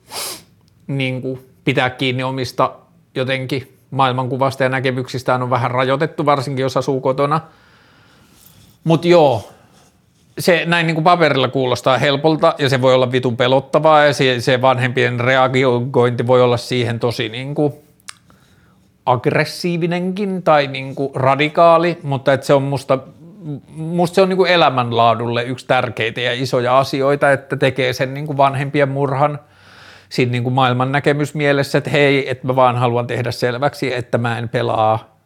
niin kuin pitää kiinni omista jotenkin maailmankuvasta ja näkemyksistään on vähän rajoitettu, varsinkin jos asuu kotona. Mutta joo, se näin niin kuin paperilla kuulostaa helpolta ja se voi olla vitun pelottavaa ja se, se vanhempien reagointi voi olla siihen tosi niin kuin aggressiivinenkin tai niin kuin radikaali, mutta että se on musta, musta se on niin kuin elämänlaadulle yksi tärkeitä ja isoja asioita, että tekee sen niin kuin vanhempien murhan siinä niin kuin maailman näkemysmielessä, että hei, että mä vaan haluan tehdä selväksi, että mä en pelaa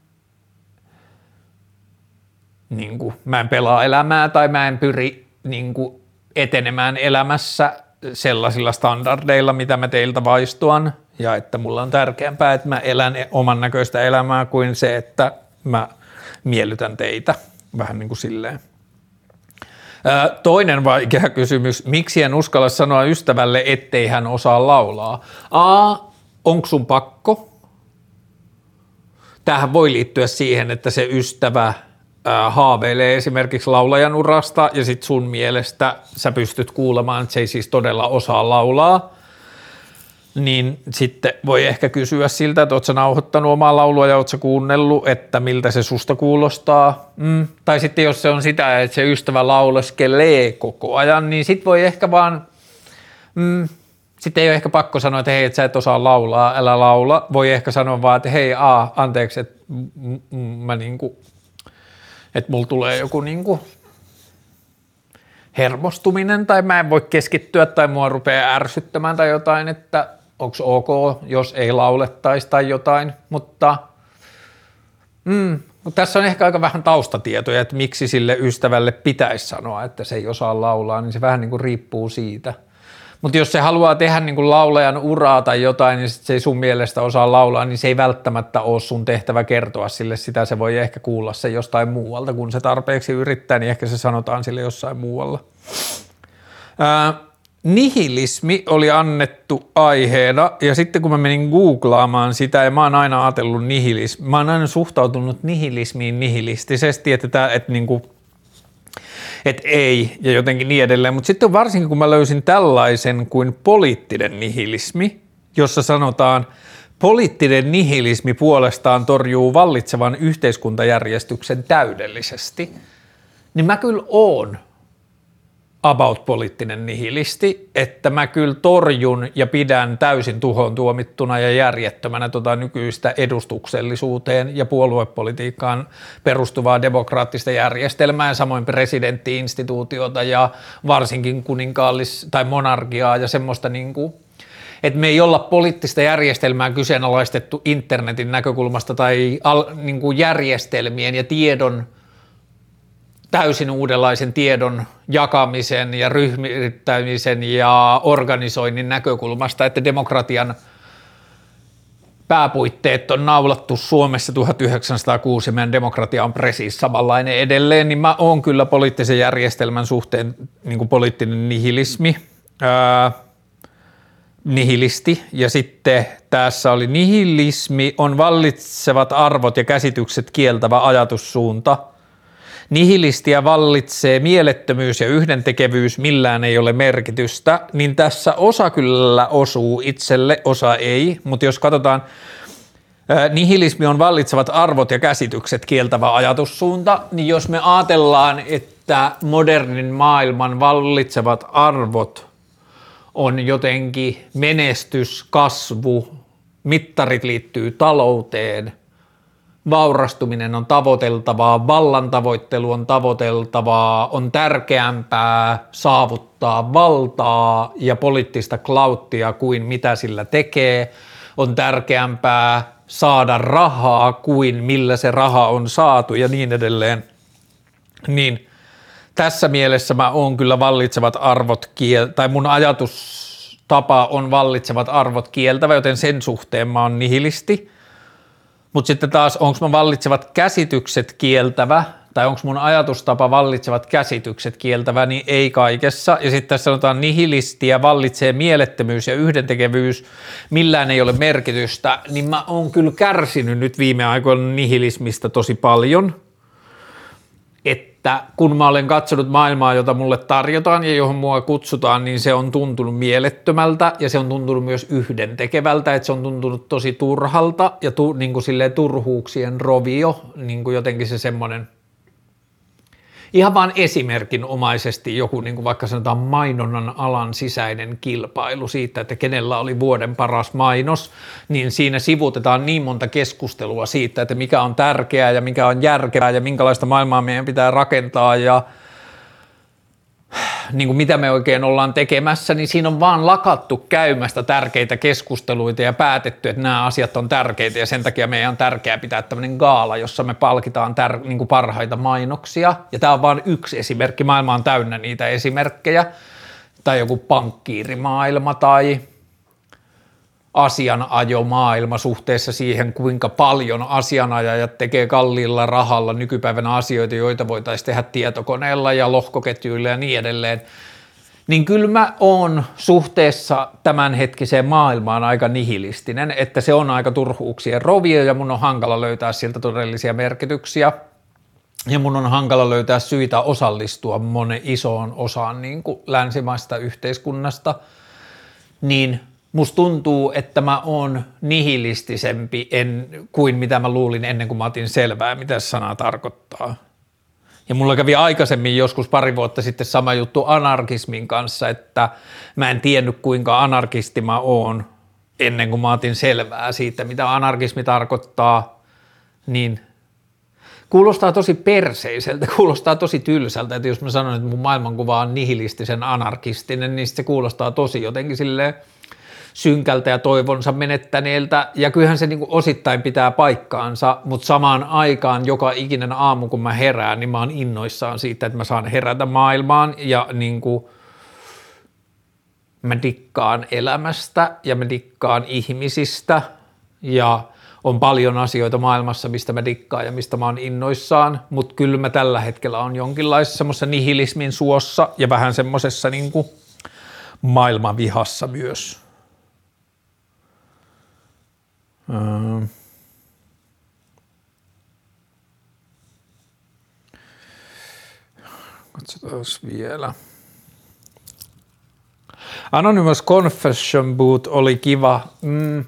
niin kuin, mä en pelaa elämää tai mä en pyri niin kuin, etenemään elämässä sellaisilla standardeilla, mitä mä teiltä vaistuan – ja että mulla on tärkeämpää, että mä elän oman näköistä elämää kuin se, että mä miellytän teitä. Vähän niin kuin silleen. Toinen vaikea kysymys, miksi en uskalla sanoa ystävälle, ettei hän osaa laulaa? A, onko sun pakko? tähän voi liittyä siihen, että se ystävä haaveilee esimerkiksi laulajan urasta ja sitten sun mielestä sä pystyt kuulemaan, että se ei siis todella osaa laulaa, niin sitten voi ehkä kysyä siltä, että ootko nauhoittanut omaa laulua ja ootko kuunnellut, että miltä se susta kuulostaa. Mm. Tai sitten jos se on sitä, että se ystävä lauleskelee koko ajan, niin sitten voi ehkä vaan, mm, sitten ei ole ehkä pakko sanoa, että hei, että sä et osaa laulaa, älä laula. Voi ehkä sanoa vaan, että hei, aa, anteeksi, että m- m- mä niinku, että mulla tulee joku niinku hermostuminen tai mä en voi keskittyä tai mua rupeaa ärsyttämään tai jotain, että onko ok, jos ei laulettaisi tai jotain, mutta mm, tässä on ehkä aika vähän taustatietoja, että miksi sille ystävälle pitäisi sanoa, että se ei osaa laulaa, niin se vähän niin kuin riippuu siitä. Mutta jos se haluaa tehdä niin kuin laulajan uraa tai jotain, niin se ei sun mielestä osaa laulaa, niin se ei välttämättä ole sun tehtävä kertoa sille sitä. Se voi ehkä kuulla se jostain muualta, kun se tarpeeksi yrittää, niin ehkä se sanotaan sille jossain muualla. Ää, nihilismi oli annettu aiheena ja sitten kun mä menin googlaamaan sitä ja mä oon aina ajatellut nihilismi, mä oon aina suhtautunut nihilismiin nihilistisesti, että, tää, että niinku, et ei ja jotenkin niin edelleen, mutta sitten varsinkin kun mä löysin tällaisen kuin poliittinen nihilismi, jossa sanotaan, poliittinen nihilismi puolestaan torjuu vallitsevan yhteiskuntajärjestyksen täydellisesti, niin mä kyllä oon about poliittinen nihilisti, että mä kyllä torjun ja pidän täysin tuhon tuomittuna ja järjettömänä tota nykyistä edustuksellisuuteen ja puoluepolitiikkaan perustuvaa demokraattista järjestelmää samoin presidenttiinstituutiota ja varsinkin kuninkaallis- tai monarkiaa ja semmoista niin kuin, että me ei olla poliittista järjestelmää kyseenalaistettu internetin näkökulmasta tai al, niin kuin järjestelmien ja tiedon – täysin uudenlaisen tiedon jakamisen ja ryhmittämisen ja organisoinnin näkökulmasta, että demokratian pääpuitteet on naulattu Suomessa 1906 ja meidän demokratia on presiis samanlainen edelleen, niin mä oon kyllä poliittisen järjestelmän suhteen niin kuin poliittinen nihilismi, ää, nihilisti. Ja sitten tässä oli nihilismi on vallitsevat arvot ja käsitykset kieltävä ajatussuunta – nihilistiä vallitsee mielettömyys ja yhdentekevyys, millään ei ole merkitystä, niin tässä osa kyllä osuu itselle, osa ei, mutta jos katsotaan, nihilismi on vallitsevat arvot ja käsitykset kieltävä ajatussuunta, niin jos me ajatellaan, että modernin maailman vallitsevat arvot on jotenkin menestys, kasvu, mittarit liittyy talouteen – vaurastuminen on tavoiteltavaa, vallan tavoittelu on tavoiteltavaa, on tärkeämpää saavuttaa valtaa ja poliittista klauttia kuin mitä sillä tekee, on tärkeämpää saada rahaa kuin millä se raha on saatu ja niin edelleen, niin tässä mielessä mä oon kyllä vallitsevat arvot kiel- tai mun ajatustapa on vallitsevat arvot kieltävä, joten sen suhteen mä oon nihilisti – mutta sitten taas, onko mä vallitsevat käsitykset kieltävä, tai onko mun ajatustapa vallitsevat käsitykset kieltävä, niin ei kaikessa. Ja sitten tässä sanotaan nihilistiä, vallitsee mielettömyys ja yhdentekevyys, millään ei ole merkitystä, niin mä oon kyllä kärsinyt nyt viime aikoina nihilismistä tosi paljon, että kun mä olen katsonut maailmaa, jota mulle tarjotaan ja johon mua kutsutaan, niin se on tuntunut mielettömältä ja se on tuntunut myös yhdentekevältä, että se on tuntunut tosi turhalta ja tu, niin kuin turhuuksien rovio, niin kuin jotenkin se semmoinen – ihan vaan esimerkinomaisesti joku niin kuin vaikka sanotaan mainonnan alan sisäinen kilpailu siitä, että kenellä oli vuoden paras mainos, niin siinä sivutetaan niin monta keskustelua siitä, että mikä on tärkeää ja mikä on järkevää ja minkälaista maailmaa meidän pitää rakentaa ja – niin kuin mitä me oikein ollaan tekemässä, niin siinä on vaan lakattu käymästä tärkeitä keskusteluita ja päätetty, että nämä asiat on tärkeitä ja sen takia meidän on tärkeää pitää tämmöinen gaala, jossa me palkitaan tär- niin kuin parhaita mainoksia. Ja tämä on vain yksi esimerkki, maailma on täynnä niitä esimerkkejä, tai joku pankkiirimaailma tai asianajomaailma suhteessa siihen, kuinka paljon asianajajat tekee kalliilla rahalla nykypäivänä asioita, joita voitaisiin tehdä tietokoneella ja lohkoketjuilla ja niin edelleen. niin kyllä mä oon suhteessa tämänhetkiseen maailmaan aika nihilistinen, että se on aika turhuuksien rovio ja mun on hankala löytää siltä todellisia merkityksiä ja mun on hankala löytää syitä osallistua monen isoon osaan niin kuin länsimaista yhteiskunnasta, niin musta tuntuu, että mä oon nihilistisempi en, kuin mitä mä luulin ennen kuin mä otin selvää, mitä sana tarkoittaa. Ja mulla kävi aikaisemmin joskus pari vuotta sitten sama juttu anarkismin kanssa, että mä en tiennyt kuinka anarkisti mä oon ennen kuin mä otin selvää siitä, mitä anarkismi tarkoittaa, niin kuulostaa tosi perseiseltä, kuulostaa tosi tylsältä, että jos mä sanon, että mun maailmankuva on nihilistisen anarkistinen, niin se kuulostaa tosi jotenkin silleen synkältä ja toivonsa menettäneeltä, ja kyllähän se niin kuin osittain pitää paikkaansa, mutta samaan aikaan joka ikinen aamu, kun mä herään, niin mä oon innoissaan siitä, että mä saan herätä maailmaan, ja niin kuin mä dikkaan elämästä, ja mä dikkaan ihmisistä, ja on paljon asioita maailmassa, mistä mä dikkaan ja mistä mä oon innoissaan, mutta kyllä mä tällä hetkellä on jonkinlaisessa semmoisessa nihilismin suossa ja vähän semmoisessa niin maailmanvihassa myös. Katsotaan vielä. Anonymous Confession Boot oli kiva. Mm.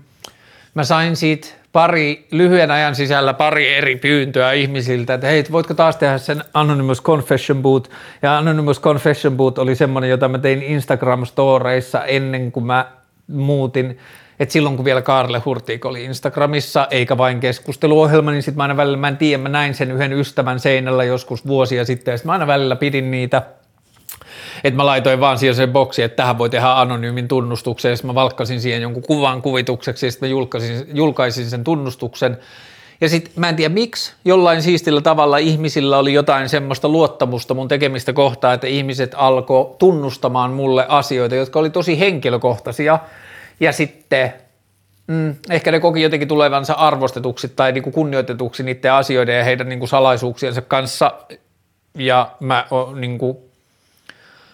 Mä sain siitä pari, lyhyen ajan sisällä pari eri pyyntöä ihmisiltä, että hei, voitko taas tehdä sen Anonymous Confession Boot. Ja Anonymous Confession Boot oli semmoinen, jota mä tein Instagram-storeissa ennen kuin mä muutin että silloin kun vielä Kaarle Hurtik oli Instagramissa, eikä vain keskusteluohjelma, niin sitten mä aina välillä, mä en tiedä, mä näin sen yhden ystävän seinällä joskus vuosia sitten, ja sitten mä aina välillä pidin niitä, että mä laitoin vaan siihen sen boksi, että tähän voi tehdä anonyymin tunnustuksen, ja mä valkkasin siihen jonkun kuvan kuvitukseksi, ja sitten mä julkaisin, julkaisin sen tunnustuksen, ja sitten mä en tiedä miksi, jollain siistillä tavalla ihmisillä oli jotain semmoista luottamusta mun tekemistä kohtaa, että ihmiset alkoi tunnustamaan mulle asioita, jotka oli tosi henkilökohtaisia, ja sitten mm, ehkä ne koki jotenkin tulevansa arvostetuksi tai niin kuin kunnioitetuksi niiden asioiden ja heidän niin kuin salaisuuksiensa kanssa. Ja mä niin kuin,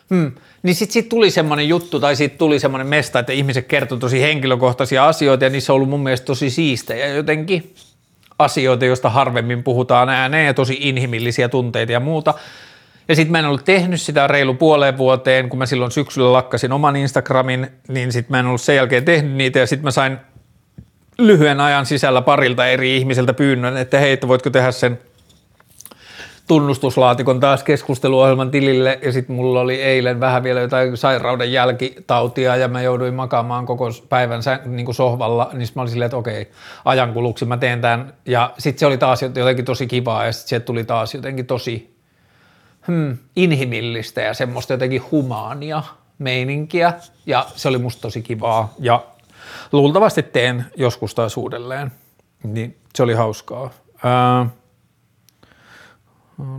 mm, niin sitten sit tuli semmoinen juttu tai siitä tuli semmoinen mesta, että ihmiset kertoi tosi henkilökohtaisia asioita ja niissä on ollut mun mielestä tosi siistejä jotenkin asioita, joista harvemmin puhutaan ääneen ja tosi inhimillisiä tunteita ja muuta. Ja sitten mä en ollut tehnyt sitä reilu puoleen vuoteen, kun mä silloin syksyllä lakkasin oman Instagramin, niin sitten mä en ollut sen jälkeen tehnyt niitä. Ja sitten mä sain lyhyen ajan sisällä parilta eri ihmisiltä pyynnön, että hei, että voitko tehdä sen tunnustuslaatikon taas keskusteluohjelman tilille. Ja sitten mulla oli eilen vähän vielä jotain sairauden jälkitautia ja mä jouduin makaamaan koko päivän niin kuin sohvalla, niin mä olin silleen, että okei, ajankuluksi mä teen tämän ja sitten se oli taas jotenkin tosi kivaa ja sitten tuli taas jotenkin tosi hmm, inhimillistä ja semmoista jotenkin humaania meininkiä ja se oli musta tosi kivaa ja luultavasti teen joskus taas uudelleen, niin se oli hauskaa. Ää,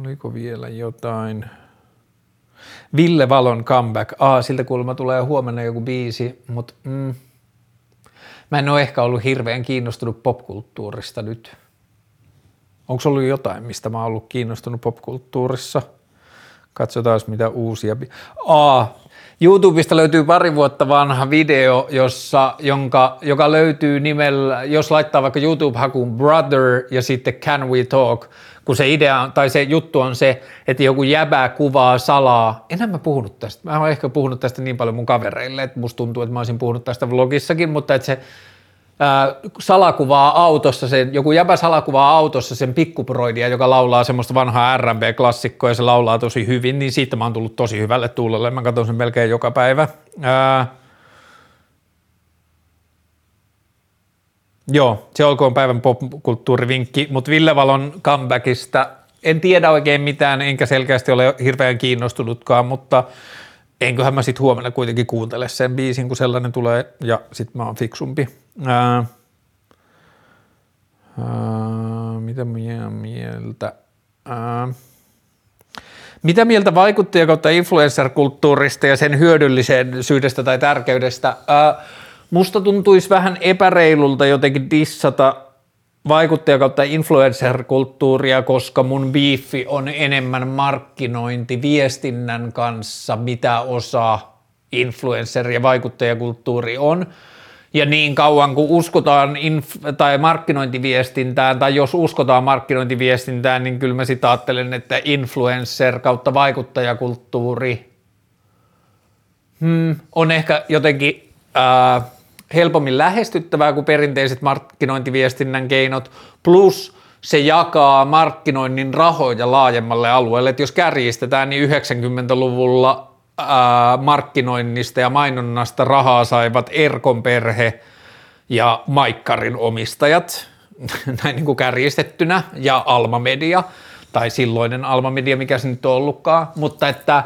oliko vielä jotain? Ville Valon comeback. Aa, siltä kuulemma tulee huomenna joku biisi, mutta mm, mä en ole ehkä ollut hirveän kiinnostunut popkulttuurista nyt. Onko ollut jotain, mistä mä oon ollut kiinnostunut popkulttuurissa – Katsotaan mitä uusia. A. YouTubesta löytyy pari vuotta vanha video, jossa, jonka, joka löytyy nimellä, jos laittaa vaikka YouTube-hakuun Brother ja sitten Can We Talk, kun se idea tai se juttu on se, että joku jäbää kuvaa salaa. Enhän mä puhunut tästä. Mä oon ehkä puhunut tästä niin paljon mun kavereille, että musta tuntuu, että mä olisin puhunut tästä vlogissakin, mutta että se salakuvaa autossa, se, joku jäbä salakuvaa autossa sen pikkuproidia, joka laulaa semmoista vanhaa R&B-klassikkoa ja se laulaa tosi hyvin, niin siitä mä oon tullut tosi hyvälle tuulelle. Mä katson sen melkein joka päivä. Ää, Joo, se olkoon päivän popkulttuurivinkki, mutta Ville Valon comebackista en tiedä oikein mitään, enkä selkeästi ole hirveän kiinnostunutkaan, mutta enköhän mä sitten huomenna kuitenkin kuuntele sen biisin, kun sellainen tulee, ja sitten mä oon fiksumpi. Ää, ää, mitä mieltä? Ää, mitä mieltä vaikuttaja kautta influencer-kulttuurista ja sen hyödyllisyydestä tai tärkeydestä? Ää, musta tuntuisi vähän epäreilulta jotenkin dissata vaikuttaja kautta influencer-kulttuuria, koska mun biifi on enemmän markkinointi viestinnän kanssa, mitä osaa influencer- ja vaikuttajakulttuuri on. Ja niin kauan kuin uskotaan inf- tai markkinointiviestintään, tai jos uskotaan markkinointiviestintään, niin kyllä mä sitä ajattelen, että influencer kautta vaikuttajakulttuuri hmm, on ehkä jotenkin ää, helpommin lähestyttävää kuin perinteiset markkinointiviestinnän keinot, plus se jakaa markkinoinnin rahoja laajemmalle alueelle. Et jos kärjistetään, niin 90-luvulla markkinoinnista ja mainonnasta rahaa saivat Erkon perhe ja Maikkarin omistajat, näin niin kuin kärjistettynä, ja Alma Media, tai silloinen Alma Media, mikä se nyt on ollutkaan, mutta että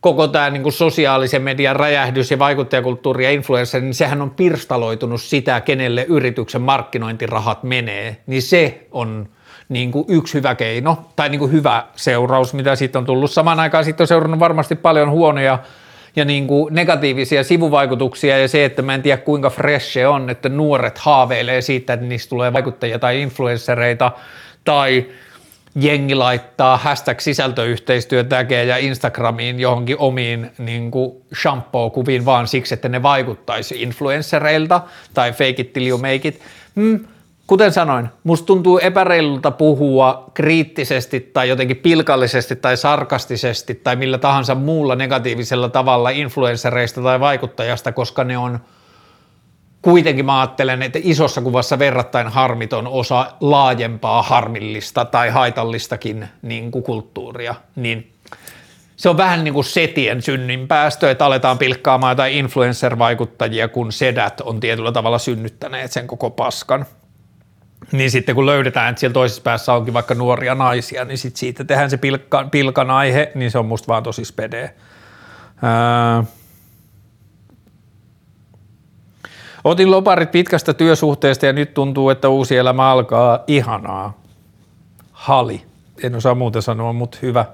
koko tämä niin kuin sosiaalisen median räjähdys ja vaikuttajakulttuuri ja influencer, niin sehän on pirstaloitunut sitä, kenelle yrityksen markkinointirahat menee, niin se on niin kuin yksi hyvä keino tai niin kuin hyvä seuraus, mitä siitä on tullut. Samaan aikaan siitä on seurannut varmasti paljon huonoja ja niin kuin negatiivisia sivuvaikutuksia ja se, että mä en tiedä kuinka fresh se on, että nuoret haaveilee siitä, että niistä tulee vaikuttajia tai influenssereita tai jengi laittaa hashtag sisältöyhteistyötägejä ja Instagramiin johonkin omiin niin shampoo-kuviin vaan siksi, että ne vaikuttaisi influenssereilta tai fake it till you make it. Hmm, kuten sanoin, musta tuntuu epäreilulta puhua kriittisesti tai jotenkin pilkallisesti tai sarkastisesti tai millä tahansa muulla negatiivisella tavalla influenssereista tai vaikuttajasta, koska ne on kuitenkin mä ajattelen, että isossa kuvassa verrattain harmiton osa laajempaa harmillista tai haitallistakin niin kuin kulttuuria, niin se on vähän niin kuin setien synninpäästö, että aletaan pilkkaamaan jotain influencer-vaikuttajia, kun sedät on tietyllä tavalla synnyttäneet sen koko paskan. Niin sitten kun löydetään, että siellä toisessa päässä onkin vaikka nuoria naisia, niin sitten siitä tehdään se pilkka, pilkan aihe, niin se on musta vaan tosi spedee. Öö. Otin loparit pitkästä työsuhteesta ja nyt tuntuu, että uusi elämä alkaa ihanaa. Hali. En osaa muuta sanoa, mutta hyvä.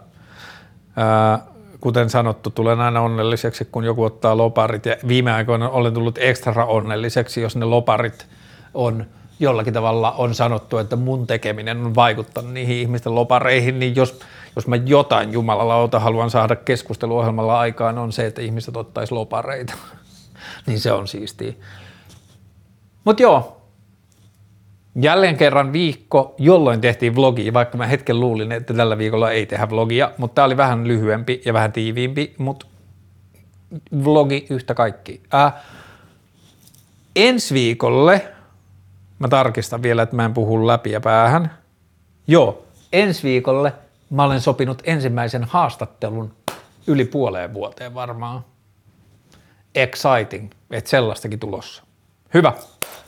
Öö. kuten sanottu, tulen aina onnelliseksi, kun joku ottaa loparit ja viime aikoina olen tullut ekstra onnelliseksi, jos ne loparit on – jollakin tavalla on sanottu, että mun tekeminen on vaikuttanut niihin ihmisten lopareihin, niin jos, jos mä jotain Jumalalauta haluan saada keskusteluohjelmalla aikaan, on se, että ihmiset ottaisi lopareita. niin se on siistiä. Mutta joo, jälleen kerran viikko, jolloin tehtiin vlogi, vaikka mä hetken luulin, että tällä viikolla ei tehdä vlogia, mutta tämä oli vähän lyhyempi ja vähän tiiviimpi, mutta vlogi yhtä kaikki. Äh, ensi viikolle – Mä tarkistan vielä, että mä en puhu läpi ja päähän. Joo, ensi viikolle mä olen sopinut ensimmäisen haastattelun yli puoleen vuoteen varmaan. Exciting, että sellaistakin tulossa. Hyvä,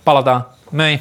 palataan. Moi.